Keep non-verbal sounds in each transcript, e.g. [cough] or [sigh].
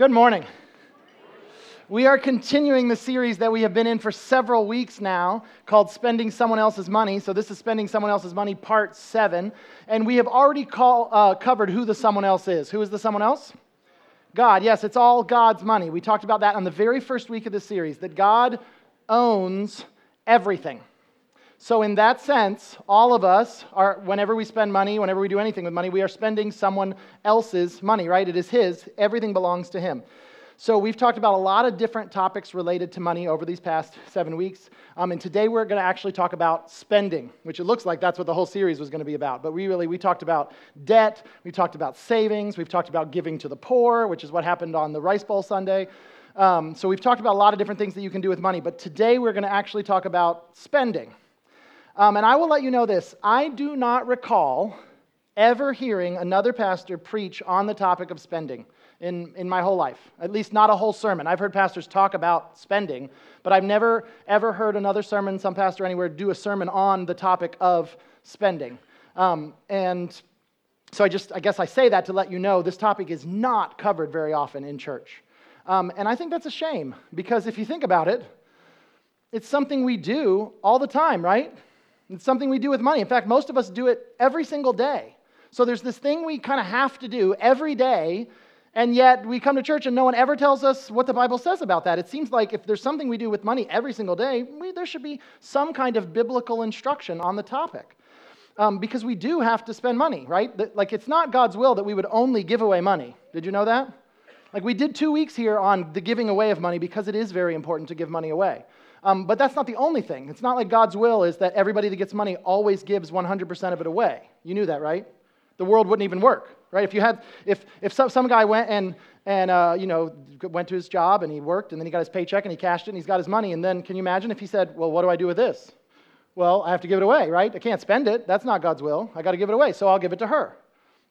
Good morning. We are continuing the series that we have been in for several weeks now called Spending Someone Else's Money. So, this is Spending Someone Else's Money, part seven. And we have already call, uh, covered who the someone else is. Who is the someone else? God. Yes, it's all God's money. We talked about that on the very first week of the series, that God owns everything. So, in that sense, all of us are, whenever we spend money, whenever we do anything with money, we are spending someone else's money, right? It is His. Everything belongs to Him. So, we've talked about a lot of different topics related to money over these past seven weeks. Um, and today we're going to actually talk about spending, which it looks like that's what the whole series was going to be about. But we really, we talked about debt, we talked about savings, we've talked about giving to the poor, which is what happened on the Rice Bowl Sunday. Um, so, we've talked about a lot of different things that you can do with money. But today we're going to actually talk about spending. Um, and I will let you know this I do not recall ever hearing another pastor preach on the topic of spending in, in my whole life, at least not a whole sermon. I've heard pastors talk about spending, but I've never, ever heard another sermon, some pastor anywhere, do a sermon on the topic of spending. Um, and so I just, I guess I say that to let you know this topic is not covered very often in church. Um, and I think that's a shame because if you think about it, it's something we do all the time, right? It's something we do with money. In fact, most of us do it every single day. So there's this thing we kind of have to do every day and yet we come to church and no one ever tells us what the Bible says about that. It seems like if there's something we do with money every single day, we, there should be some kind of biblical instruction on the topic. Um, because we do have to spend money, right? Like it's not God's will that we would only give away money. Did you know that? Like we did two weeks here on the giving away of money because it is very important to give money away. Um, but that's not the only thing. It's not like God's will is that everybody that gets money always gives 100% of it away. You knew that, right? The world wouldn't even work right? If you had, if, if some, some guy went and, and uh, you know, went to his job and he worked and then he got his paycheck and he cashed it and he's got his money and then can you imagine if he said, well, what do I do with this? Well, I have to give it away, right? I can't spend it. That's not God's will. I got to give it away, so I'll give it to her.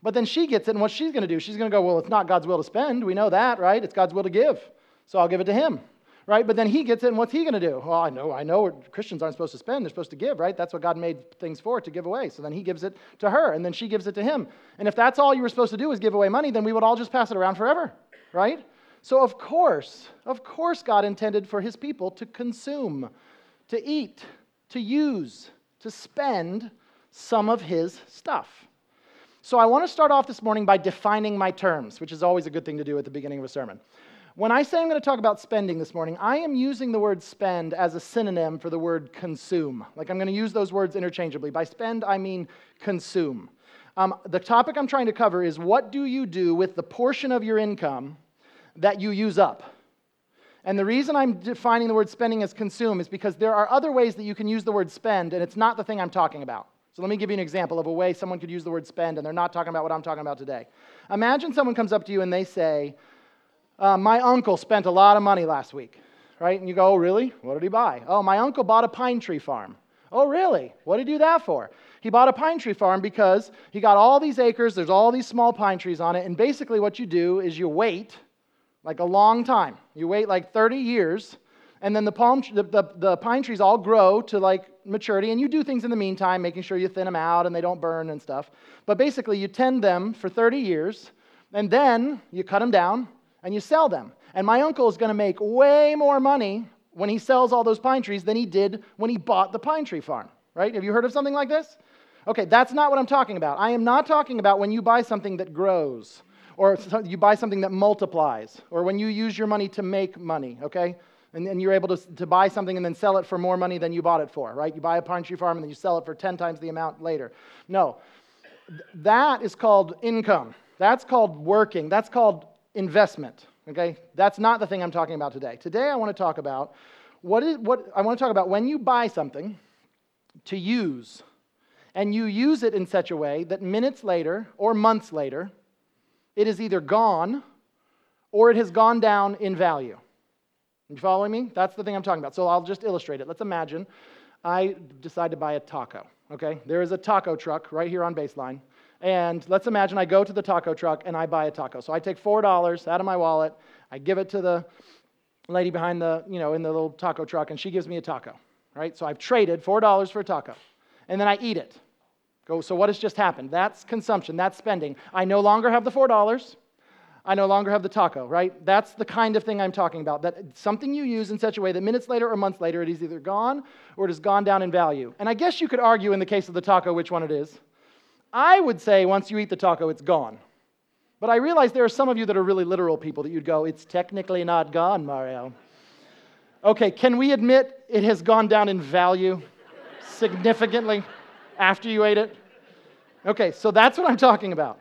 But then she gets it, and what she's going to do, she's going to go, well, it's not God's will to spend. We know that, right? It's God's will to give. So I'll give it to him right? But then he gets it, and what's he going to do? Well, I know, I know Christians aren't supposed to spend, they're supposed to give, right? That's what God made things for, to give away. So then he gives it to her, and then she gives it to him. And if that's all you were supposed to do is give away money, then we would all just pass it around forever, right? So, of course, of course, God intended for his people to consume, to eat, to use, to spend some of his stuff. So, I want to start off this morning by defining my terms, which is always a good thing to do at the beginning of a sermon. When I say I'm going to talk about spending this morning, I am using the word spend as a synonym for the word consume. Like I'm going to use those words interchangeably. By spend, I mean consume. Um, the topic I'm trying to cover is what do you do with the portion of your income that you use up? And the reason I'm defining the word spending as consume is because there are other ways that you can use the word spend, and it's not the thing I'm talking about. So let me give you an example of a way someone could use the word spend, and they're not talking about what I'm talking about today. Imagine someone comes up to you and they say, uh, my uncle spent a lot of money last week, right? And you go, oh, really? What did he buy? Oh, my uncle bought a pine tree farm. Oh, really? What did he do that for? He bought a pine tree farm because he got all these acres, there's all these small pine trees on it, and basically what you do is you wait like a long time. You wait like 30 years, and then the, palm, the, the, the pine trees all grow to like maturity, and you do things in the meantime, making sure you thin them out and they don't burn and stuff. But basically, you tend them for 30 years, and then you cut them down, and you sell them. And my uncle is going to make way more money when he sells all those pine trees than he did when he bought the pine tree farm, right? Have you heard of something like this? Okay, that's not what I'm talking about. I am not talking about when you buy something that grows or you buy something that multiplies or when you use your money to make money, okay? And, and you're able to, to buy something and then sell it for more money than you bought it for, right? You buy a pine tree farm and then you sell it for 10 times the amount later. No, that is called income. That's called working. That's called investment. Okay? That's not the thing I'm talking about today. Today I want to talk about what is what I want to talk about when you buy something to use and you use it in such a way that minutes later or months later it is either gone or it has gone down in value. You following me? That's the thing I'm talking about. So I'll just illustrate it. Let's imagine I decide to buy a taco. Okay? There is a taco truck right here on baseline. And let's imagine I go to the taco truck and I buy a taco. So I take $4 out of my wallet, I give it to the lady behind the, you know, in the little taco truck, and she gives me a taco. Right? So I've traded $4 for a taco. And then I eat it. Go, so what has just happened? That's consumption, that's spending. I no longer have the $4. I no longer have the taco, right? That's the kind of thing I'm talking about. That something you use in such a way that minutes later or months later it is either gone or it has gone down in value. And I guess you could argue in the case of the taco which one it is. I would say once you eat the taco, it's gone. But I realize there are some of you that are really literal people that you'd go, it's technically not gone, Mario. Okay, can we admit it has gone down in value significantly after you ate it? Okay, so that's what I'm talking about.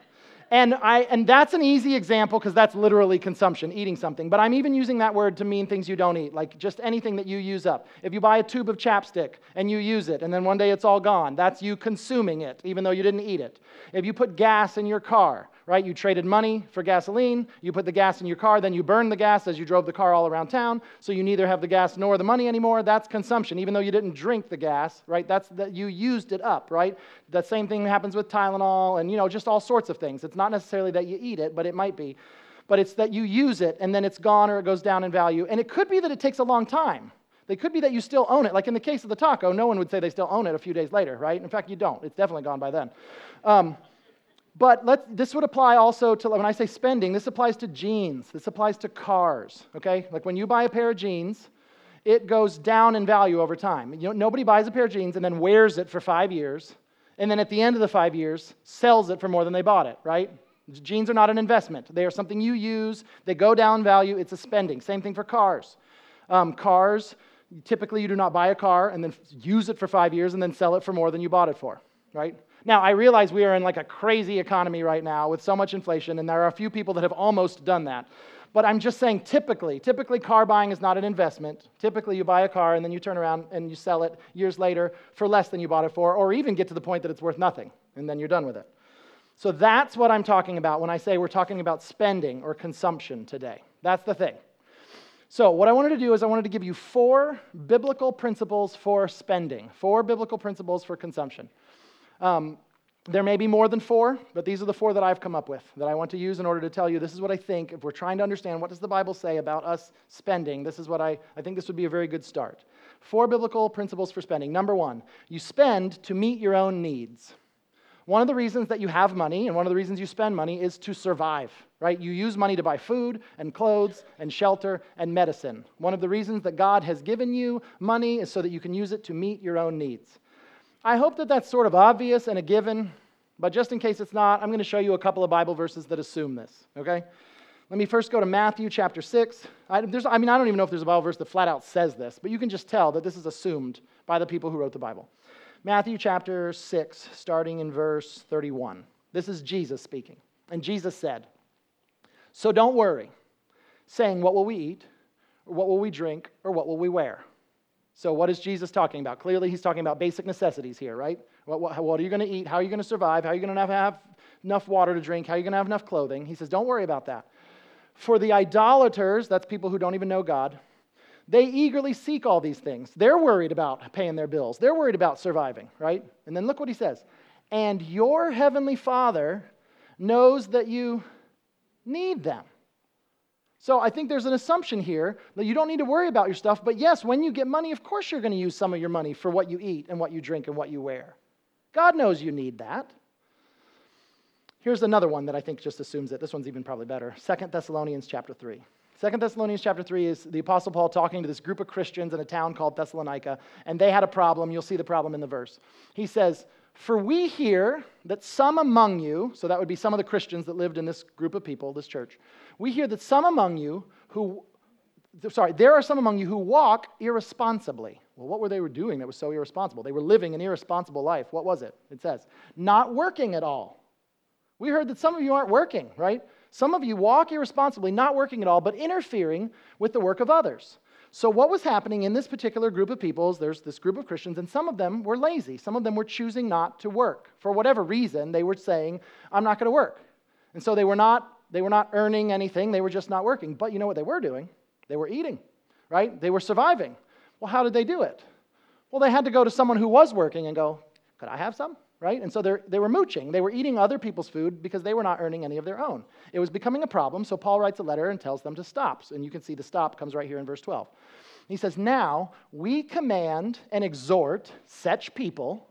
And, I, and that's an easy example because that's literally consumption, eating something. But I'm even using that word to mean things you don't eat, like just anything that you use up. If you buy a tube of chapstick and you use it, and then one day it's all gone, that's you consuming it, even though you didn't eat it. If you put gas in your car, right? You traded money for gasoline, you put the gas in your car, then you burned the gas as you drove the car all around town, so you neither have the gas nor the money anymore. That's consumption, even though you didn't drink the gas, right? That's that you used it up, right? The same thing happens with Tylenol and you know just all sorts of things. It's not necessarily that you eat it, but it might be. But it's that you use it and then it's gone or it goes down in value. And it could be that it takes a long time. They could be that you still own it. Like in the case of the taco, no one would say they still own it a few days later, right? In fact, you don't. It's definitely gone by then. Um, but let, this would apply also to, when I say spending, this applies to jeans. This applies to cars, okay? Like when you buy a pair of jeans, it goes down in value over time. You know, nobody buys a pair of jeans and then wears it for five years, and then at the end of the five years, sells it for more than they bought it, right? Jeans are not an investment. They are something you use. They go down value. It's a spending. Same thing for cars. Um, cars, typically you do not buy a car and then use it for five years and then sell it for more than you bought it for, right? Now, I realize we are in like a crazy economy right now with so much inflation, and there are a few people that have almost done that. But I'm just saying, typically, typically car buying is not an investment. Typically, you buy a car and then you turn around and you sell it years later for less than you bought it for, or even get to the point that it's worth nothing, and then you're done with it. So that's what I'm talking about when I say we're talking about spending or consumption today. That's the thing. So, what I wanted to do is I wanted to give you four biblical principles for spending, four biblical principles for consumption. Um, there may be more than four, but these are the four that I've come up with that I want to use in order to tell you this is what I think. If we're trying to understand what does the Bible say about us spending, this is what I, I think this would be a very good start. Four biblical principles for spending. Number one, you spend to meet your own needs. One of the reasons that you have money and one of the reasons you spend money is to survive, right? You use money to buy food and clothes and shelter and medicine. One of the reasons that God has given you money is so that you can use it to meet your own needs. I hope that that's sort of obvious and a given, but just in case it's not, I'm going to show you a couple of Bible verses that assume this, okay? Let me first go to Matthew chapter 6. I, I, mean, I don't even know if there's a Bible verse that flat out says this, but you can just tell that this is assumed by the people who wrote the Bible. Matthew chapter 6, starting in verse 31. This is Jesus speaking. And Jesus said, So don't worry, saying, What will we eat? Or what will we drink? Or what will we wear? So, what is Jesus talking about? Clearly, he's talking about basic necessities here, right? What, what, what are you going to eat? How are you going to survive? How are you going to have, enough water to drink? How are you going to have enough clothing? He says, don't worry about that. For the idolaters, that's people who don't even know God, they eagerly seek all these things. They're worried about paying their bills, they're worried about surviving, right? And then look what he says. And your heavenly Father knows that you need them. So I think there's an assumption here that you don't need to worry about your stuff, but yes, when you get money, of course you're going to use some of your money for what you eat and what you drink and what you wear. God knows you need that. Here's another one that I think just assumes it. This one's even probably better. Second Thessalonians chapter 3. Second Thessalonians chapter 3 is the Apostle Paul talking to this group of Christians in a town called Thessalonica, and they had a problem. You'll see the problem in the verse. He says, For we hear that some among you, so that would be some of the Christians that lived in this group of people, this church, we hear that some among you who, sorry, there are some among you who walk irresponsibly. Well, what were they doing that was so irresponsible? They were living an irresponsible life. What was it? It says, not working at all. We heard that some of you aren't working, right? Some of you walk irresponsibly, not working at all, but interfering with the work of others. So, what was happening in this particular group of people is there's this group of Christians, and some of them were lazy. Some of them were choosing not to work. For whatever reason, they were saying, I'm not going to work. And so they were not they were not earning anything, they were just not working. But you know what they were doing? They were eating, right? They were surviving. Well, how did they do it? Well, they had to go to someone who was working and go, Could I have some? Right? And so they were mooching. They were eating other people's food because they were not earning any of their own. It was becoming a problem, so Paul writes a letter and tells them to stop. And you can see the stop comes right here in verse 12. He says, Now we command and exhort such people,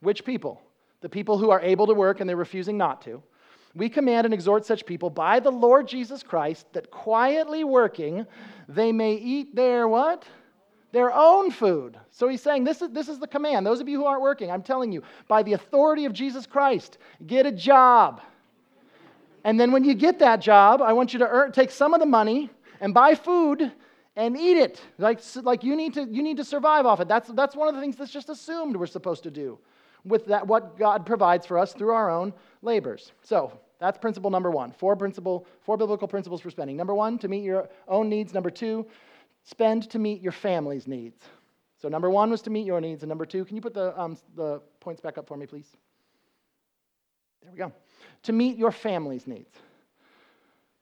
which people? The people who are able to work and they're refusing not to we command and exhort such people by the Lord Jesus Christ that quietly working they may eat their what? Their own food. So he's saying this is, this is the command. Those of you who aren't working, I'm telling you, by the authority of Jesus Christ, get a job. And then when you get that job, I want you to earn, take some of the money and buy food and eat it. Like, like you, need to, you need to survive off it. That's, that's one of the things that's just assumed we're supposed to do with that, what God provides for us through our own labors. So that's principle number one. Four principle, four biblical principles for spending. Number one, to meet your own needs. Number two, spend to meet your family's needs. So number one was to meet your needs, and number two, can you put the, um, the points back up for me, please? There we go. To meet your family's needs.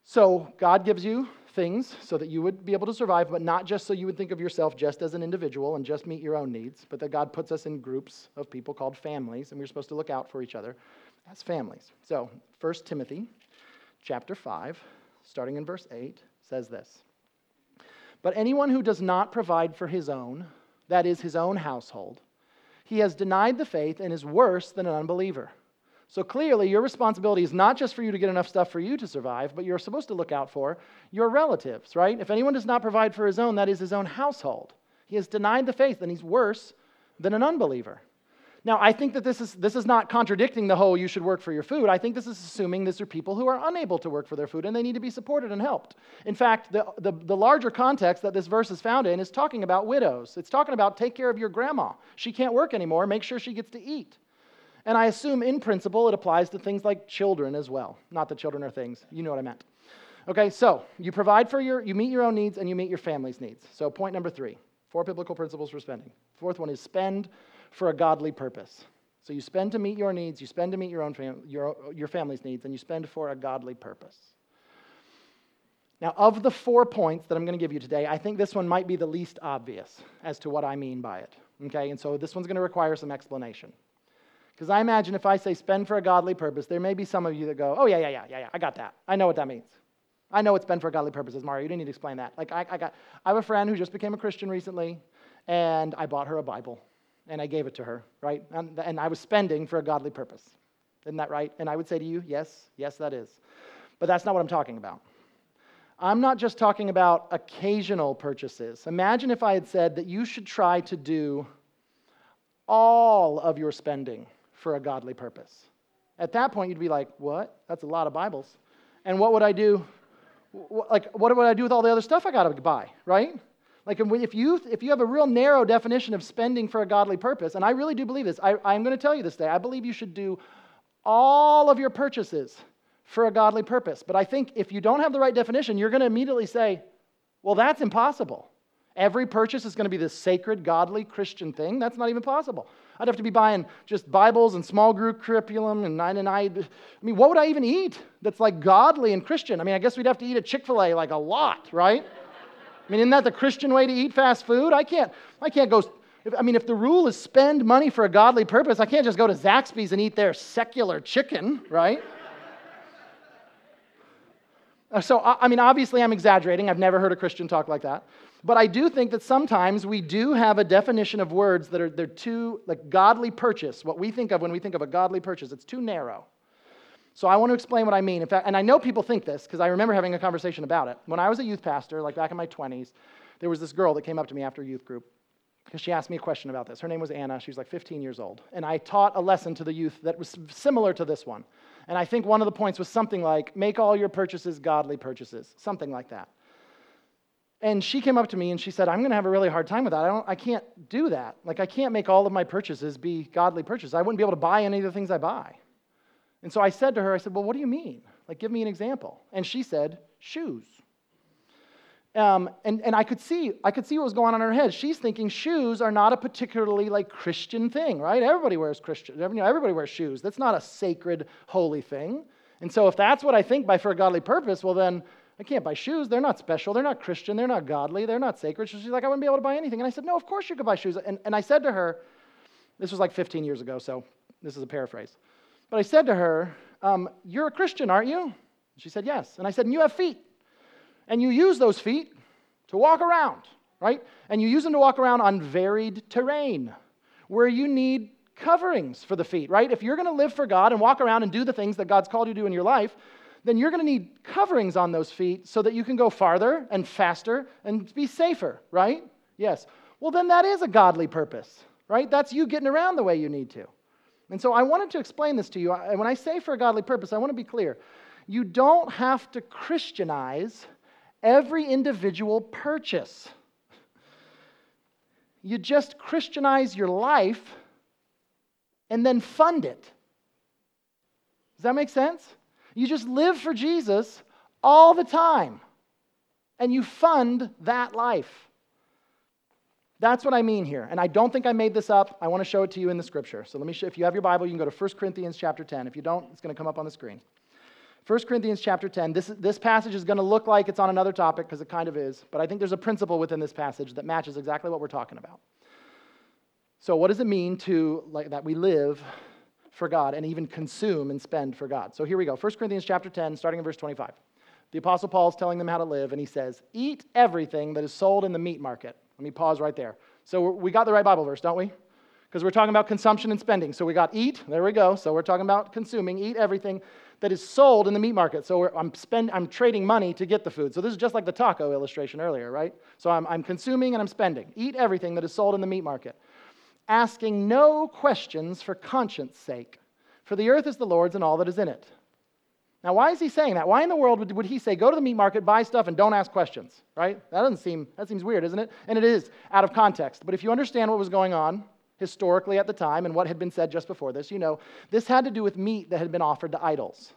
So God gives you things so that you would be able to survive, but not just so you would think of yourself just as an individual and just meet your own needs, but that God puts us in groups of people called families, and we're supposed to look out for each other as families. So, 1 Timothy chapter 5, starting in verse 8, says this But anyone who does not provide for his own, that is, his own household, he has denied the faith and is worse than an unbeliever. So clearly, your responsibility is not just for you to get enough stuff for you to survive, but you're supposed to look out for your relatives, right? If anyone does not provide for his own, that is his own household. He has denied the faith, and he's worse than an unbeliever. Now, I think that this is, this is not contradicting the whole you should work for your food. I think this is assuming these are people who are unable to work for their food and they need to be supported and helped. In fact, the, the, the, larger context that this verse is found in is talking about widows. It's talking about take care of your grandma. She can't work anymore, make sure she gets to eat. And I assume in principle it applies to things like children as well. Not that children are things, you know what I meant. Okay, so you provide for your, you meet your own needs and you meet your family's needs. So point number three, four biblical principles for spending. Fourth one is spend for a godly purpose. So you spend to meet your needs, you spend to meet your own fam- your, your family's needs, and you spend for a godly purpose. Now, of the four points that I'm going to give you today, I think this one might be the least obvious as to what I mean by it. Okay, and so this one's going to require some explanation. Because I imagine if I say spend for a godly purpose, there may be some of you that go, oh, yeah, yeah, yeah, yeah, yeah, I got that. I know what that means. I know it's spend for godly purposes, Mario. You didn't need to explain that. Like, I, I, got, I have a friend who just became a Christian recently, and I bought her a Bible, and I gave it to her, right? And, and I was spending for a godly purpose. Isn't that right? And I would say to you, yes, yes, that is. But that's not what I'm talking about. I'm not just talking about occasional purchases. Imagine if I had said that you should try to do all of your spending for a godly purpose. At that point, you'd be like, what? That's a lot of Bibles. And what would I do? Like, what would I do with all the other stuff I got to buy, right? Like, if you, if you have a real narrow definition of spending for a godly purpose, and I really do believe this, I, I'm going to tell you this day, I believe you should do all of your purchases for a godly purpose. But I think if you don't have the right definition, you're going to immediately say, well, that's impossible. Every purchase is going to be this sacred, godly Christian thing. That's not even possible. I'd have to be buying just Bibles and small group curriculum, and I, and I, I mean, what would I even eat that's like godly and Christian? I mean, I guess we'd have to eat at Chick Fil A like a lot, right? I mean, isn't that the Christian way to eat fast food? I can't, I can't go. I mean, if the rule is spend money for a godly purpose, I can't just go to Zaxby's and eat their secular chicken, right? Uh, so, I mean, obviously, I'm exaggerating. I've never heard a Christian talk like that. But I do think that sometimes we do have a definition of words that are they're too like godly purchase. What we think of when we think of a godly purchase, it's too narrow. So I want to explain what I mean. In fact, and I know people think this because I remember having a conversation about it. When I was a youth pastor, like back in my 20s, there was this girl that came up to me after youth group because she asked me a question about this. Her name was Anna. She was like 15 years old. And I taught a lesson to the youth that was similar to this one. And I think one of the points was something like, make all your purchases godly purchases, something like that. And she came up to me and she said, I'm going to have a really hard time with that. I, don't, I can't do that. Like, I can't make all of my purchases be godly purchases. I wouldn't be able to buy any of the things I buy. And so I said to her, I said, Well, what do you mean? Like, give me an example. And she said, Shoes. Um, and, and I could see I could see what was going on in her head. She's thinking shoes are not a particularly like Christian thing, right? Everybody wears Christian. Everybody wears shoes. That's not a sacred, holy thing. And so if that's what I think by for a godly purpose, well then I can't buy shoes. They're not special. They're not Christian. They're not godly. They're not sacred. So she's like, I wouldn't be able to buy anything. And I said, No, of course you could buy shoes. And, and I said to her, this was like 15 years ago, so this is a paraphrase. But I said to her, um, You're a Christian, aren't you? She said, Yes. And I said, And you have feet. And you use those feet to walk around, right? And you use them to walk around on varied terrain where you need coverings for the feet, right? If you're going to live for God and walk around and do the things that God's called you to do in your life, then you're going to need coverings on those feet so that you can go farther and faster and be safer, right? Yes. Well, then that is a godly purpose, right? That's you getting around the way you need to. And so I wanted to explain this to you. When I say for a godly purpose, I want to be clear. You don't have to Christianize every individual purchase. You just Christianize your life and then fund it. Does that make sense? You just live for Jesus all the time and you fund that life. That's what I mean here. And I don't think I made this up. I want to show it to you in the scripture. So let me show if you have your Bible, you can go to 1 Corinthians chapter 10. If you don't, it's going to come up on the screen. 1 Corinthians chapter 10. This, this passage is going to look like it's on another topic because it kind of is, but I think there's a principle within this passage that matches exactly what we're talking about. So, what does it mean to like that we live for God and even consume and spend for God? So, here we go. 1 Corinthians chapter 10, starting in verse 25. The Apostle Paul is telling them how to live, and he says, Eat everything that is sold in the meat market. Let me pause right there. So, we got the right Bible verse, don't we? Because we're talking about consumption and spending. So, we got eat, there we go. So, we're talking about consuming, eat everything that is sold in the meat market. So, I'm, spend, I'm trading money to get the food. So, this is just like the taco illustration earlier, right? So, I'm, I'm consuming and I'm spending. Eat everything that is sold in the meat market asking no questions for conscience sake, for the earth is the Lord's and all that is in it. Now, why is he saying that? Why in the world would, would he say, go to the meat market, buy stuff, and don't ask questions, right? That doesn't seem, that seems weird, isn't it? And it is out of context. But if you understand what was going on historically at the time and what had been said just before this, you know this had to do with meat that had been offered to idols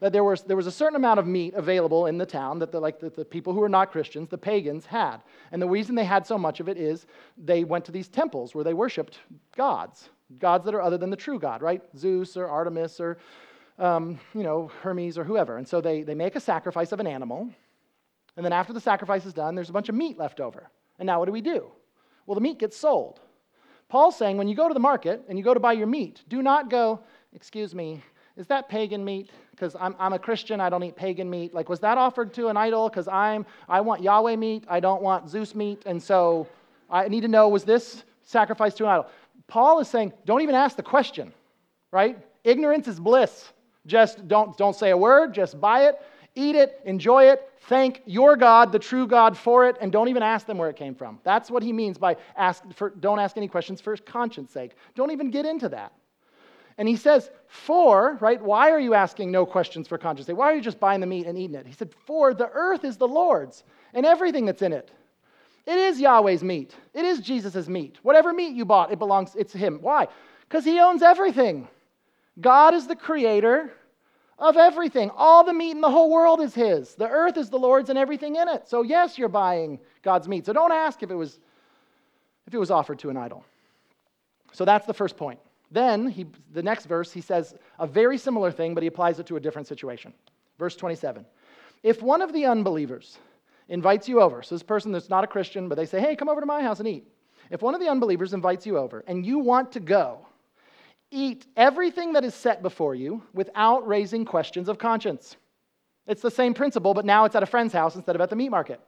that there was, there was a certain amount of meat available in the town that the, like the, the people who were not Christians, the pagans, had. And the reason they had so much of it is they went to these temples where they worshiped gods, gods that are other than the true God, right? Zeus or Artemis or, um, you know, Hermes or whoever. And so they, they make a sacrifice of an animal. And then after the sacrifice is done, there's a bunch of meat left over. And now what do we do? Well, the meat gets sold. Paul's saying when you go to the market and you go to buy your meat, do not go, excuse me, is that pagan meat? Because I'm, I'm a Christian, I don't eat pagan meat. Like, was that offered to an idol? Because I'm I want Yahweh meat, I don't want Zeus meat, and so I need to know was this sacrificed to an idol? Paul is saying, don't even ask the question, right? Ignorance is bliss. Just don't, don't say a word, just buy it, eat it, enjoy it, thank your God, the true God, for it, and don't even ask them where it came from. That's what he means by ask for, don't ask any questions for conscience sake. Don't even get into that. And he says, For, right? Why are you asking no questions for conscience sake? Why are you just buying the meat and eating it? He said, For the earth is the Lord's and everything that's in it. It is Yahweh's meat. It is Jesus' meat. Whatever meat you bought, it belongs, it's him. Why? Because he owns everything. God is the creator of everything. All the meat in the whole world is his. The earth is the Lord's and everything in it. So yes, you're buying God's meat. So don't ask if it was if it was offered to an idol. So that's the first point. Then, he, the next verse, he says a very similar thing, but he applies it to a different situation. Verse 27. If one of the unbelievers invites you over, so this person that's not a Christian, but they say, hey, come over to my house and eat. If one of the unbelievers invites you over and you want to go, eat everything that is set before you without raising questions of conscience. It's the same principle, but now it's at a friend's house instead of at the meat market.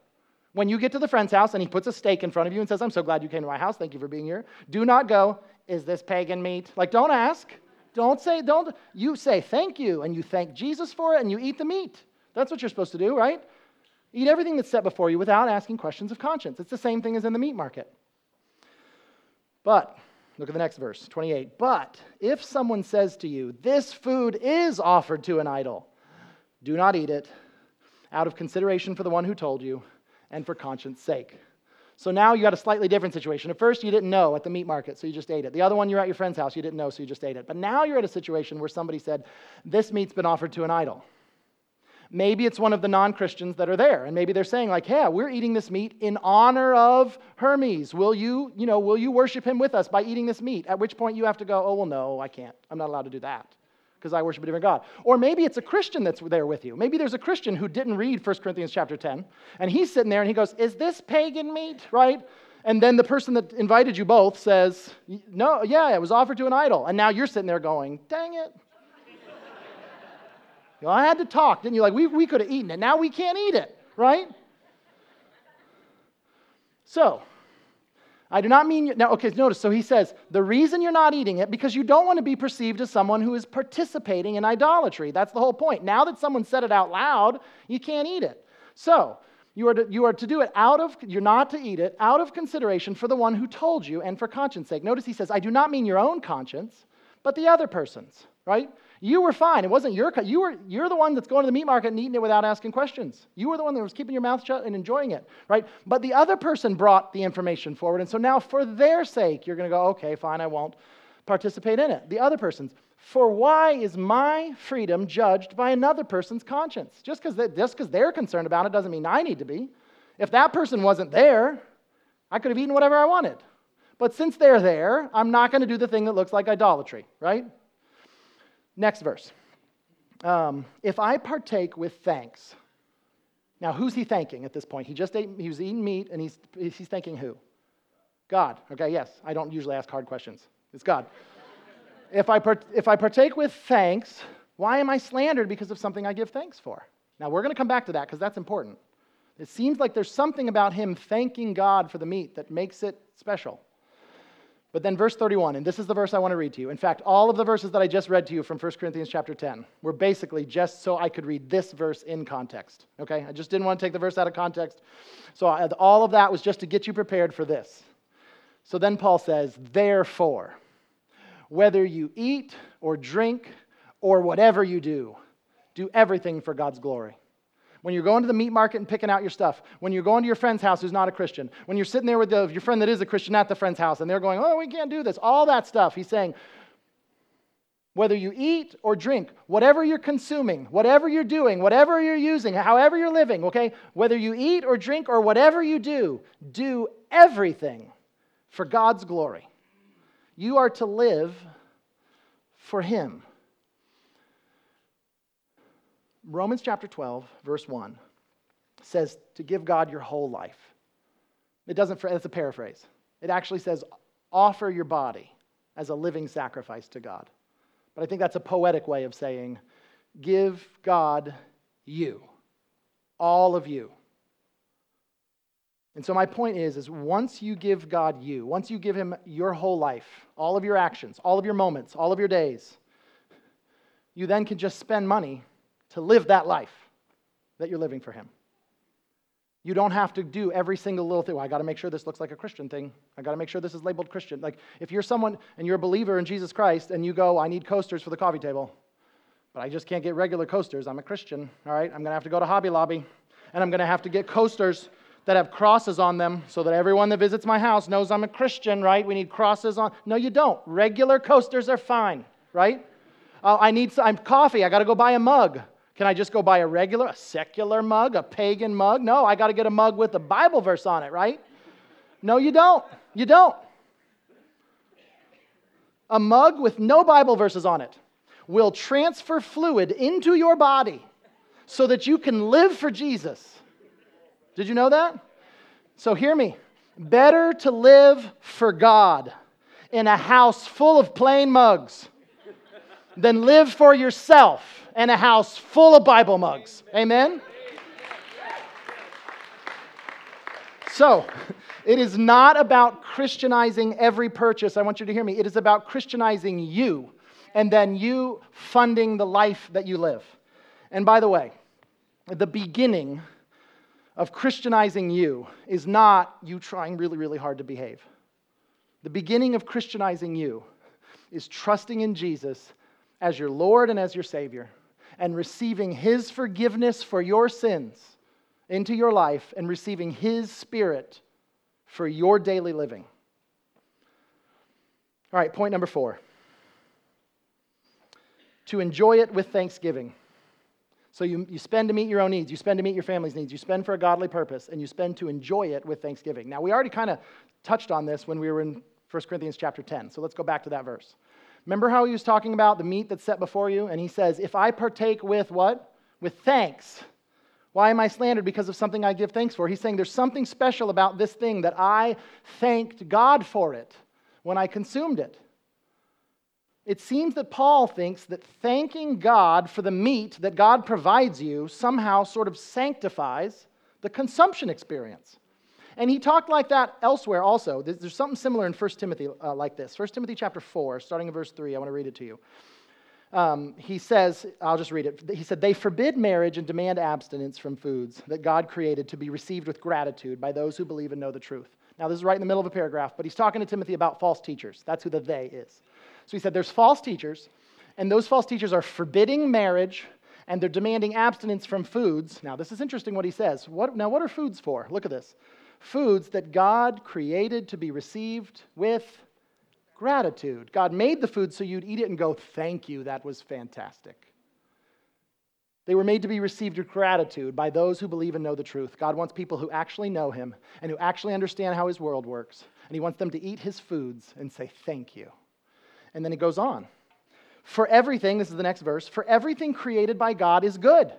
When you get to the friend's house and he puts a steak in front of you and says, I'm so glad you came to my house, thank you for being here, do not go, is this pagan meat? Like, don't ask. Don't say, don't. You say thank you, and you thank Jesus for it, and you eat the meat. That's what you're supposed to do, right? Eat everything that's set before you without asking questions of conscience. It's the same thing as in the meat market. But, look at the next verse, 28. But if someone says to you, This food is offered to an idol, do not eat it out of consideration for the one who told you and for conscience sake. So now you got a slightly different situation. At first, you didn't know at the meat market, so you just ate it. The other one, you're at your friend's house, you didn't know, so you just ate it. But now you're at a situation where somebody said, This meat's been offered to an idol. Maybe it's one of the non Christians that are there, and maybe they're saying, like, yeah, we're eating this meat in honor of Hermes. Will you, you know, will you worship him with us by eating this meat? At which point you have to go, oh, well, no, I can't. I'm not allowed to do that because I worship a different God. Or maybe it's a Christian that's there with you. Maybe there's a Christian who didn't read 1 Corinthians chapter 10, and he's sitting there and he goes, Is this pagan meat, right? And then the person that invited you both says, No, yeah, it was offered to an idol. And now you're sitting there going, Dang it. You know, I had to talk, didn't you? Like, we, we could have eaten it. Now we can't eat it, right? So, I do not mean, now, okay, notice, so he says, the reason you're not eating it, because you don't want to be perceived as someone who is participating in idolatry. That's the whole point. Now that someone said it out loud, you can't eat it. So, you are, to, you are to do it out of, you're not to eat it out of consideration for the one who told you and for conscience sake. Notice he says, I do not mean your own conscience, but the other person's, right? You were fine. It wasn't your, cut. you were, you're the one that's going to the meat market and eating it without asking questions. You were the one that was keeping your mouth shut and enjoying it, right? But the other person brought the information forward. And so now, for their sake, you're going to go, okay, fine, I won't participate in it. The other person's. For why is my freedom judged by another person's conscience? Just because they, just because they're concerned about it doesn't mean I need to be. If that person wasn't there, I could have eaten whatever I wanted. But since they're there, I'm not going to do the thing that looks like idolatry, right? Next verse. Um, if I partake with thanks, now who's he thanking at this point? He just ate, he was eating meat, and he's, he's thanking who? God. Okay, yes. I don't usually ask hard questions. It's God. [laughs] if, I part, if I partake with thanks, why am I slandered because of something I give thanks for? Now we're going to come back to that because that's important. It seems like there's something about him thanking God for the meat that makes it special. But then verse 31, and this is the verse I want to read to you. In fact, all of the verses that I just read to you from 1 Corinthians chapter 10 were basically just so I could read this verse in context. Okay? I just didn't want to take the verse out of context. So all of that was just to get you prepared for this. So then Paul says, Therefore, whether you eat or drink or whatever you do, do everything for God's glory when you're going to the meat market and picking out your stuff, when you're going to your friend's house who's not a Christian, when you're sitting there with the, your friend that is a Christian at the friend's house and they're going, oh, we can't do this, all that stuff. He's saying, whether you eat or drink, whatever you're consuming, whatever you're doing, whatever you're using, however you're living, okay, whether you eat or drink or whatever you do, do everything for God's glory. You are to live for Him. Romans chapter 12, verse 1 says to give God your whole life. It doesn't, it's a paraphrase. It actually says offer your body as a living sacrifice to God. But I think that's a poetic way of saying give God you, all of you. And so my point is is once you give God you, once you give him your whole life, all of your actions, all of your moments, all of your days, you then can just spend money to live that life that you're living for Him. You don't have to do every single little thing. Well, I got to make sure this looks like a Christian thing. I got to make sure this is labeled Christian. Like, if you're someone and you're a believer in Jesus Christ and you go, I need coasters for the coffee table, but I just can't get regular coasters. I'm a Christian, all right? I'm going to have to go to Hobby Lobby and I'm going to have to get coasters that have crosses on them so that everyone that visits my house knows I'm a Christian, right? We need crosses on. No, you don't. Regular coasters are fine, right? Uh, I need some, coffee. I got to go buy a mug. Can I just go buy a regular, a secular mug, a pagan mug? No, I got to get a mug with a Bible verse on it, right? No, you don't. You don't. A mug with no Bible verses on it will transfer fluid into your body so that you can live for Jesus. Did you know that? So hear me. Better to live for God in a house full of plain mugs than live for yourself and a house full of Bible mugs. Amen? So, [laughs] it is not about Christianizing every purchase. I want you to hear me. It is about Christianizing you and then you funding the life that you live. And by the way, the beginning of Christianizing you is not you trying really, really hard to behave. The beginning of Christianizing you is trusting in Jesus as your Lord and as your Savior and receiving His forgiveness for your sins into your life and receiving His Spirit for your daily living. All right, point number four to enjoy it with thanksgiving. So you, you spend to meet your own needs, you spend to meet your family's needs, you spend for a godly purpose, and you spend to enjoy it with thanksgiving. Now, we already kind of touched on this when we were in 1 Corinthians chapter 10, so let's go back to that verse. Remember how he was talking about the meat that's set before you? And he says, If I partake with what? With thanks. Why am I slandered? Because of something I give thanks for. He's saying there's something special about this thing that I thanked God for it when I consumed it. It seems that Paul thinks that thanking God for the meat that God provides you somehow sort of sanctifies the consumption experience. And he talked like that elsewhere also. There's something similar in 1 Timothy uh, like this. 1 Timothy chapter 4, starting in verse 3. I want to read it to you. Um, he says, I'll just read it. He said, They forbid marriage and demand abstinence from foods that God created to be received with gratitude by those who believe and know the truth. Now, this is right in the middle of a paragraph, but he's talking to Timothy about false teachers. That's who the they is. So he said, There's false teachers, and those false teachers are forbidding marriage and they're demanding abstinence from foods. Now, this is interesting what he says. What, now, what are foods for? Look at this foods that God created to be received with gratitude. God made the food so you'd eat it and go, Thank you, that was fantastic. They were made to be received with gratitude by those who believe and know the truth. God wants people who actually know Him and who actually understand how His world works. And He wants them to eat His foods and say, Thank you. And then He goes on. For everything, this is the next verse, for everything created by God is good,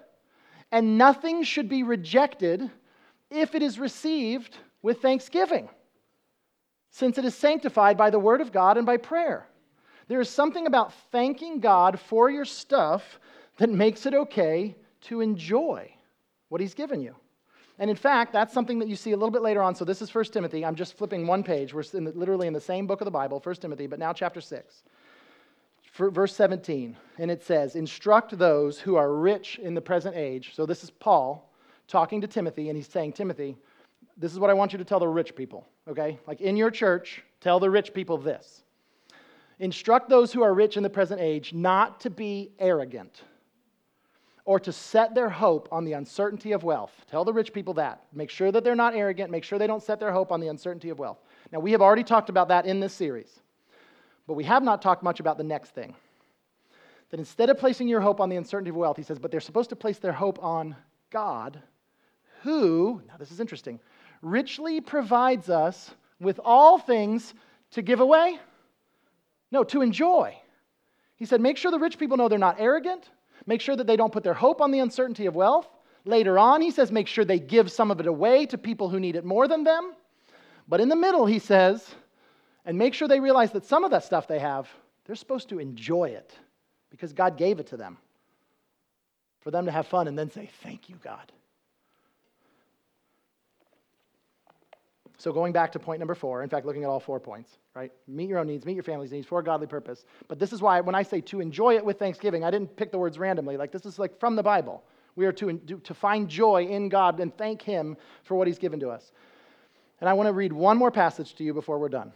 and nothing should be rejected if it is received with thanksgiving, since it is sanctified by the word of God and by prayer. There is something about thanking God for your stuff that makes it okay to enjoy what He's given you. And in fact, that's something that you see a little bit later on. So this is 1 Timothy. I'm just flipping one page. We're in the, literally in the same book of the Bible, 1 Timothy, but now chapter 6. Verse 17. And it says, Instruct those who are rich in the present age. So this is Paul talking to Timothy, and he's saying, Timothy, this is what I want you to tell the rich people, okay? Like in your church, tell the rich people this. Instruct those who are rich in the present age not to be arrogant or to set their hope on the uncertainty of wealth. Tell the rich people that. Make sure that they're not arrogant. Make sure they don't set their hope on the uncertainty of wealth. Now, we have already talked about that in this series, but we have not talked much about the next thing. That instead of placing your hope on the uncertainty of wealth, he says, but they're supposed to place their hope on God who, now this is interesting, richly provides us with all things to give away? No, to enjoy. He said, make sure the rich people know they're not arrogant. Make sure that they don't put their hope on the uncertainty of wealth. Later on, he says, make sure they give some of it away to people who need it more than them. But in the middle, he says, and make sure they realize that some of that stuff they have, they're supposed to enjoy it because God gave it to them. For them to have fun and then say, Thank you, God. So, going back to point number four, in fact, looking at all four points, right? Meet your own needs, meet your family's needs for a godly purpose. But this is why, when I say to enjoy it with thanksgiving, I didn't pick the words randomly. Like, this is like from the Bible. We are to, to find joy in God and thank Him for what He's given to us. And I want to read one more passage to you before we're done.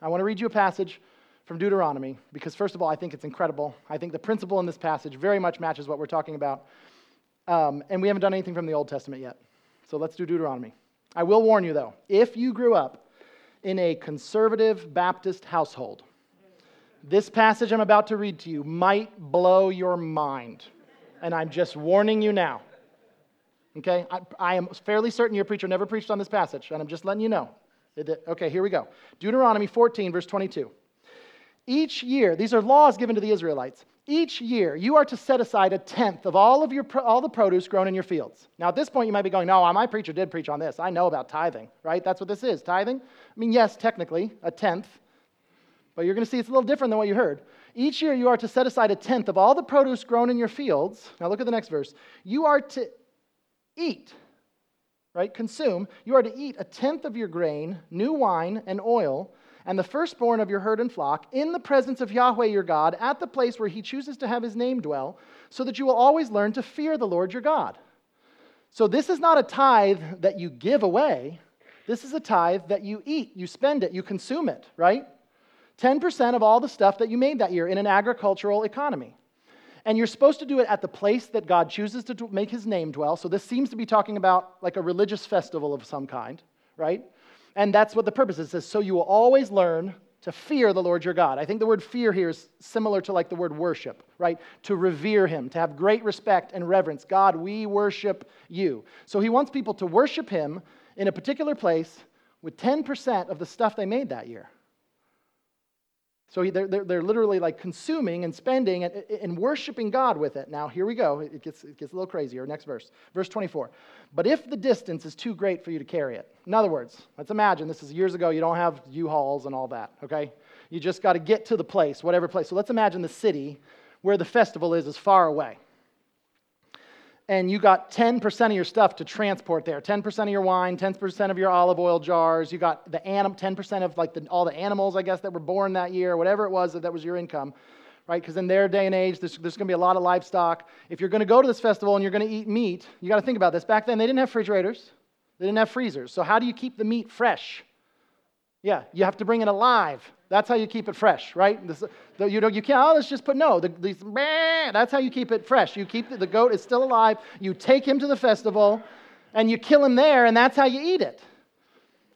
I want to read you a passage from Deuteronomy because, first of all, I think it's incredible. I think the principle in this passage very much matches what we're talking about. Um, and we haven't done anything from the Old Testament yet. So let's do Deuteronomy. I will warn you, though, if you grew up in a conservative Baptist household, this passage I'm about to read to you might blow your mind. And I'm just warning you now. Okay? I, I, am fairly certain your preacher never preached on this passage, and I'm just letting you know. Okay, here we go. Deuteronomy 14, verse 22. Each year, these are laws given to the Israelites. Each year, you are to set aside a tenth of all of your all the produce grown in your fields. Now, at this point, you might be going, "No, my preacher did preach on this. I know about tithing, right? That's what this is, tithing. I mean, yes, technically, a tenth, but you're going to see it's a little different than what you heard. Each year, you are to set aside a tenth of all the produce grown in your fields. Now, look at the next verse. You are to eat, right? Consume. You are to eat a tenth of your grain, new wine, and oil." And the firstborn of your herd and flock in the presence of Yahweh your God at the place where he chooses to have his name dwell, so that you will always learn to fear the Lord your God. So, this is not a tithe that you give away. This is a tithe that you eat, you spend it, you consume it, right? 10% of all the stuff that you made that year in an agricultural economy. And you're supposed to do it at the place that God chooses to make his name dwell. So, this seems to be talking about like a religious festival of some kind, right? And that's what the purpose is. It says, so you will always learn to fear the Lord your God. I think the word fear here is similar to like the word worship, right? To revere him, to have great respect and reverence. God, we worship you. So he wants people to worship him in a particular place with 10% of the stuff they made that year. So they're, they're, they're, literally like consuming and spending and, and worshiping God with it. Now, here we go. It gets, it gets a little crazier. Next verse, verse 24. But if the distance is too great for you to carry it, in other words, let's imagine this is years ago, you don't have U Hauls and all that, okay? You just got to get to the place, whatever place. So let's imagine the city where the festival is is far away. And you got 10% of your stuff to transport there. 10% of your wine 10% of your olive oil jars. You got the anim, 10% of like the, all the animals i guess that were born that year whatever it was that, that was your income right? Because in their day and age there's, there's going to be a lot of livestock. If you're going to go to this festival and you're going to eat meat you got to think about this. Back then they didn't have refrigerators. They didn't have freezers. So how do you keep the meat fresh yeah, you have to bring it alive. That's how you keep it fresh, right? This, the, you know, you can't, oh, let's just put, no, the, these, that's how you keep it fresh. You keep the, the goat is still alive, you take him to the festival, and you kill him there, and that's how you eat it.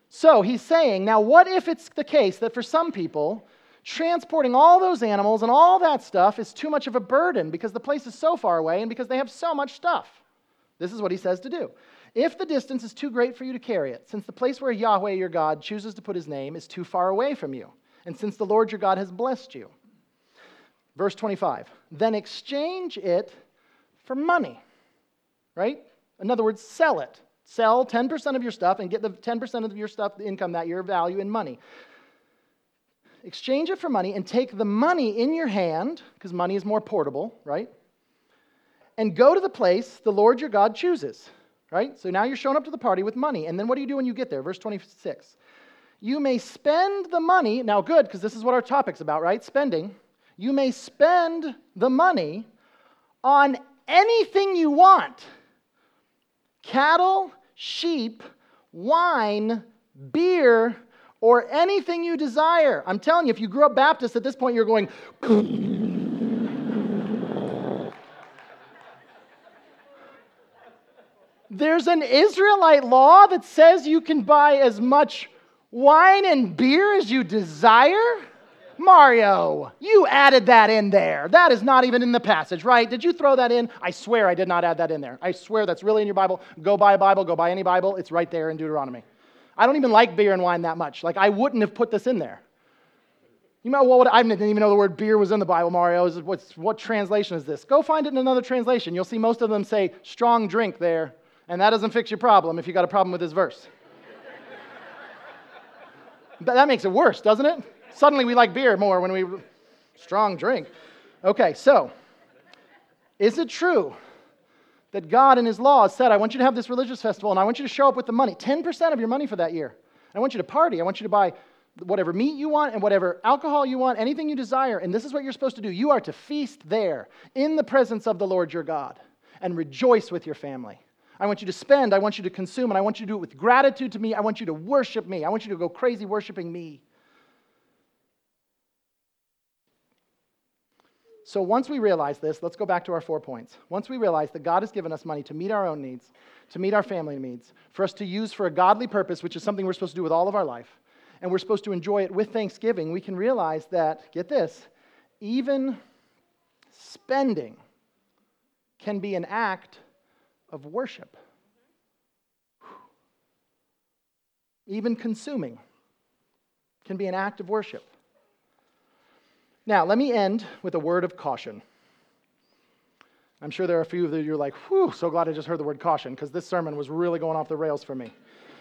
So he's saying, now what if it's the case that for some people, transporting all those animals and all that stuff is too much of a burden because the place is so far away and because they have so much stuff? This is what he says to do. If the distance is too great for you to carry it, since the place where Yahweh your God chooses to put his name is too far away from you, and since the Lord your God has blessed you. Verse 25, then exchange it for money, right? In other words, sell it. Sell 10% of your stuff and get the 10% of your stuff, the income that year, value in money. Exchange it for money and take the money in your hand, because money is more portable, right? And go to the place the Lord your God chooses right? So now you're showing up to the party with money. And then what do you do when you get there? Verse 26. You may spend the money, now good, because this is what our topic's about, right? Spending. You may spend the money on anything you want cattle, sheep, wine, beer, or anything you desire. I'm telling you, if you grew up Baptist at this point, you're going, [laughs] There's an Israelite law that says you can buy as much wine and beer as you desire? Mario, you added that in there. That is not even in the passage, right? Did you throw that in? I swear I did not add that in there. I swear that's really in your Bible. Go buy a Bible, go buy any Bible. It's right there in Deuteronomy. I don't even like beer and wine that much. Like, I wouldn't have put this in there. You might, well, I didn't even know the word beer was in the Bible, Mario. What translation is this? Go find it in another translation. You'll see most of them say strong drink there. And that doesn't fix your problem if you got a problem with this verse. but that makes it worse, doesn't it? Suddenly we like beer more when we strong drink. Okay, so is it true that God in his law said, I want you to have this religious festival and I want you to show up with the money, 10% of your money for that year. I want you to party. I want you to buy whatever meat you want and whatever alcohol you want, anything you desire. And this is what you're supposed to do. You are to feast there in the presence of the Lord your God and rejoice with your family. I want you to spend. I want you to consume. And I want you to do it with gratitude to me. I want you to worship me. I want you to go crazy worshiping me. So once we realize this, let's go back to our four points. Once we realize that God has given us money to meet our own needs, to meet our family needs, for us to use for a godly purpose, which is something we're supposed to do with all of our life, and we're supposed to enjoy it with thanksgiving, we can realize that, get this, even spending can be an act of worship. Even consuming can be an act of worship. Now, let me end with a word of caution. I'm sure there are a few of you who are like, whew, so glad I just heard the word caution because this sermon was really going off the rails for me.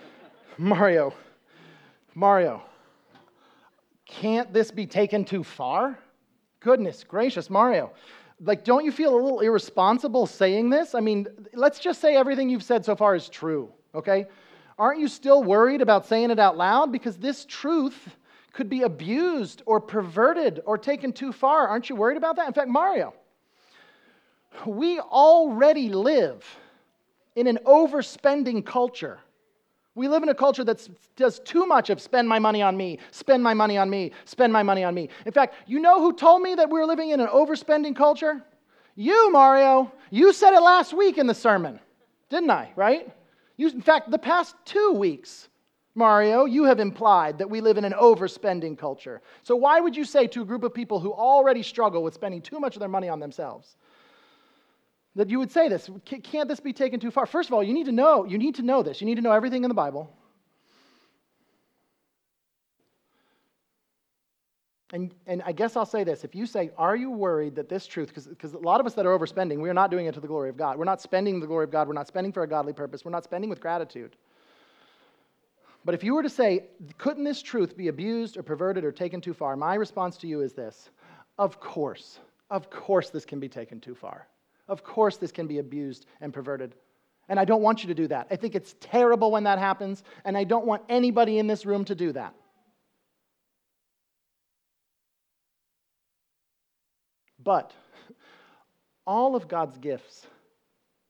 [laughs] Mario, Mario, can't this be taken too far? Goodness gracious, Mario like, don't you feel a little irresponsible saying this? I mean, let's just say everything you've said so far is true, okay? Aren't you still worried about saying it out loud? Because this truth could be abused or perverted or taken too far. Aren't you worried about that? In fact, Mario, we already live in an overspending culture. We live in a culture that does too much of spend my money on me, spend my money on me, spend my money on me. In fact, you know who told me that we're living in an overspending culture? You, Mario. You said it last week in the sermon, didn't I, right? You, in fact, the past two weeks, Mario, you have implied that we live in an overspending culture. So, why would you say to a group of people who already struggle with spending too much of their money on themselves that you would say this. Can't this be taken too far? First of all, you need to know, you need to know this. You need to know everything in the Bible. And, and I guess I'll say this. If you say, Are you worried that this truth, because a lot of us that are overspending, we are not doing it to the glory of God. We're not spending the glory of God. We're not spending for a godly purpose. We're not spending with gratitude. But if you were to say, Couldn't this truth be abused or perverted or taken too far? My response to you is this Of course. Of course, this can be taken too far. Of course, this can be abused and perverted. And I don't want you to do that. I think it's terrible when that happens, and I don't want anybody in this room to do that. But all of God's gifts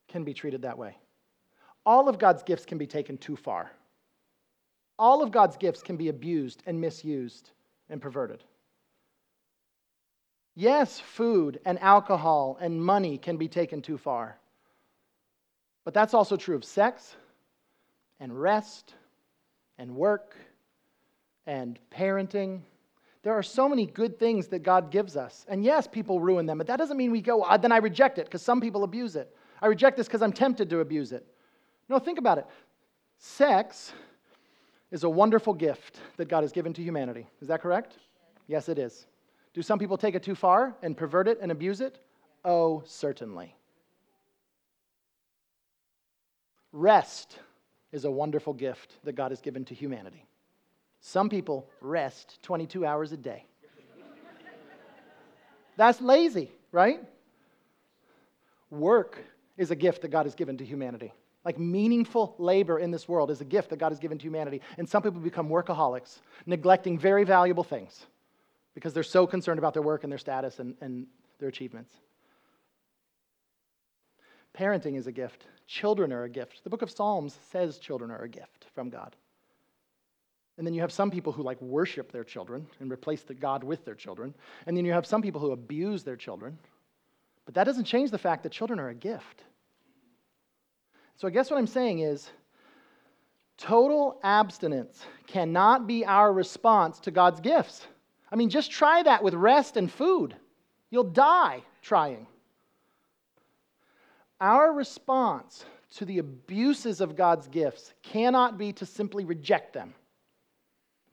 can be treated that way. All of God's gifts can be taken too far. All of God's gifts can be abused and misused and perverted. Yes, food and alcohol and money can be taken too far. But that's also true of sex and rest and work and parenting. There are so many good things that God gives us. And yes, people ruin them, but that doesn't mean we go, ah, then I reject it because some people abuse it. I reject this because I'm tempted to abuse it. No, think about it. Sex is a wonderful gift that God has given to humanity. Is that correct? Yes, it is. Do some people take it too far and pervert it and abuse it? Oh, certainly. Rest is a wonderful gift that God has given to humanity. Some people rest 22 hours a day. That's lazy, right? Work is a gift that God has given to humanity. Like meaningful labor in this world is a gift that God has given to humanity. And some people become workaholics, neglecting very valuable things because they're so concerned about their work and their status and, and their achievements. Parenting is a gift. Children are a gift. The book of Psalms says children are a gift from God. And then you have some people who like worship their children and replace the God with their children. And then you have some people who abuse their children. But that doesn't change the fact that children are a gift. So I guess what I'm saying is total abstinence cannot be our response to God's gifts. I mean, just try that with rest and food. You'll die trying. Our response to the abuses of God's gifts cannot be to simply reject them,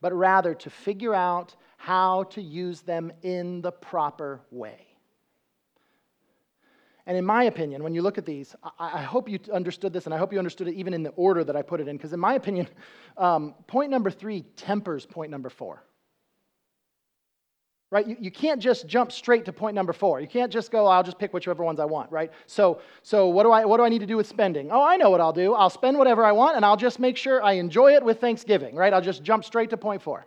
but rather to figure out how to use them in the proper way. And in my opinion, when you look at these, I, hope you understood this, and I hope you understood it even in the order that I put it in, because in my opinion, [laughs] um, point number three tempers point number four right? You, you can't just jump straight to point number four. You can't just go, I'll just pick whichever ones I want, right? So, so what, do I, what do I need to do with spending? Oh, I know what I'll do. I'll spend whatever I want, and I'll just make sure I enjoy it with Thanksgiving, right? I'll just jump straight to point four.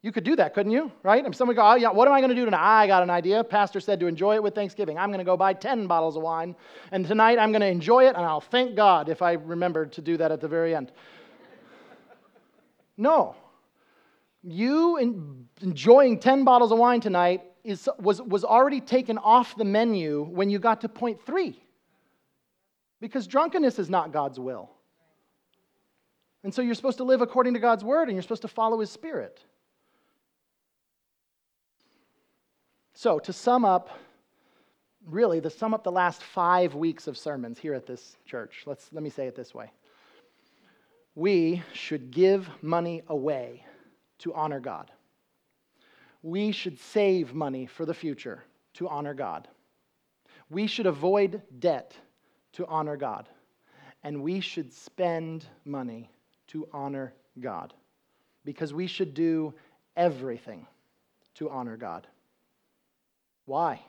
You could do that, couldn't you? Right? If someone go, oh, yeah, what am I going to do tonight? I got an idea. Pastor said to enjoy it with Thanksgiving. I'm going to go buy 10 bottles of wine, and tonight I'm going to enjoy it, and I'll thank God if I remember to do that at the very end. no, you enjoying 10 bottles of wine tonight is, was, was already taken off the menu when you got to point three. Because drunkenness is not God's will. And so you're supposed to live according to God's word and you're supposed to follow his spirit. So, to sum up, really, to sum up the last five weeks of sermons here at this church, let's, let me say it this way. We should give money away to honor God. We should save money for the future to honor God. We should avoid debt to honor God. And we should spend money to honor God. Because we should do everything to honor God. Why?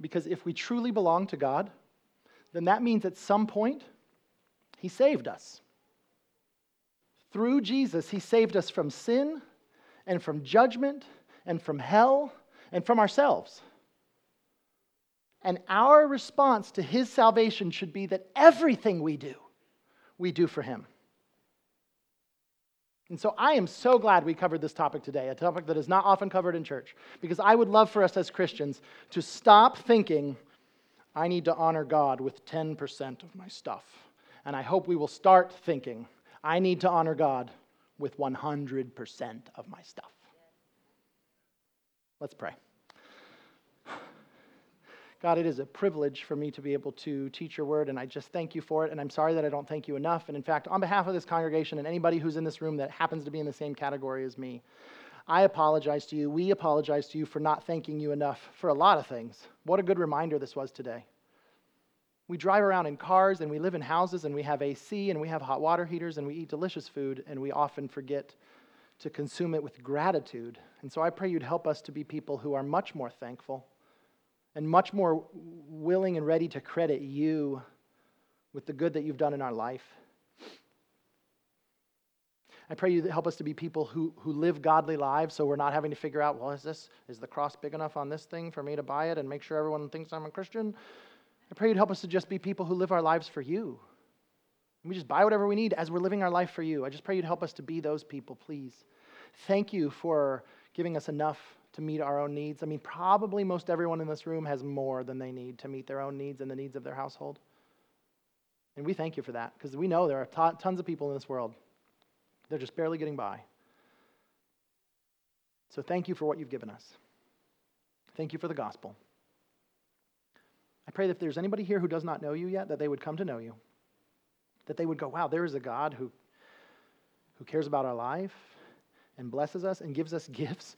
Because if we truly belong to God, then that means at some point, He saved us. Through Jesus, He saved us from sin and from judgment and from hell and from ourselves. And our response to His salvation should be that everything we do, we do for Him. And so I am so glad we covered this topic today, a topic that is not often covered in church, because I would love for us as Christians to stop thinking, I need to honor God with 10% of my stuff. And I hope we will start thinking, I need to honor God with 100% of my stuff. Let's pray. God, it is a privilege for me to be able to teach your word, and I just thank you for it. And I'm sorry that I don't thank you enough. And in fact, on behalf of this congregation and anybody who's in this room that happens to be in the same category as me, I apologize to you. We apologize to you for not thanking you enough for a lot of things. What a good reminder this was today. We drive around in cars and we live in houses and we have AC and we have hot water heaters and we eat delicious food and we often forget to consume it with gratitude. And so I pray you'd help us to be people who are much more thankful and much more willing and ready to credit you with the good that you've done in our life. I pray you help us to be people who, who live godly lives so we're not having to figure out, well, is this is the cross big enough on this thing for me to buy it and make sure everyone thinks I'm a Christian? I pray you'd help us to just be people who live our lives for you. And we just buy whatever we need as we're living our life for you. I just pray you'd help us to be those people, please. Thank you for giving us enough to meet our own needs. I mean, probably most everyone in this room has more than they need to meet their own needs and the needs of their household. And we thank you for that because we know there are tons of people in this world they're just barely getting by. So thank you for what you've given us. Thank you for the gospel. I pray that if there's anybody here who does not know you yet, that they would come to know you. That they would go, wow, there is a God who, who cares about our life and blesses us and gives us [laughs] gifts.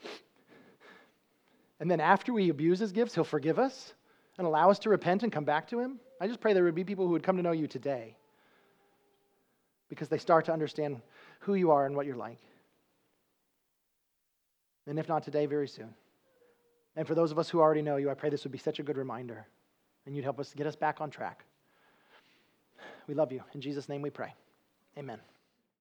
And then after we abuse his gifts, he'll forgive us and allow us to repent and come back to him. I just pray there would be people who would come to know you today because they start to understand who you are and what you're like. And if not today, very soon. And for those of us who already know you, I pray this would be such a good reminder and you'd help us get us back on track. We love you. In Jesus' name we pray. Amen.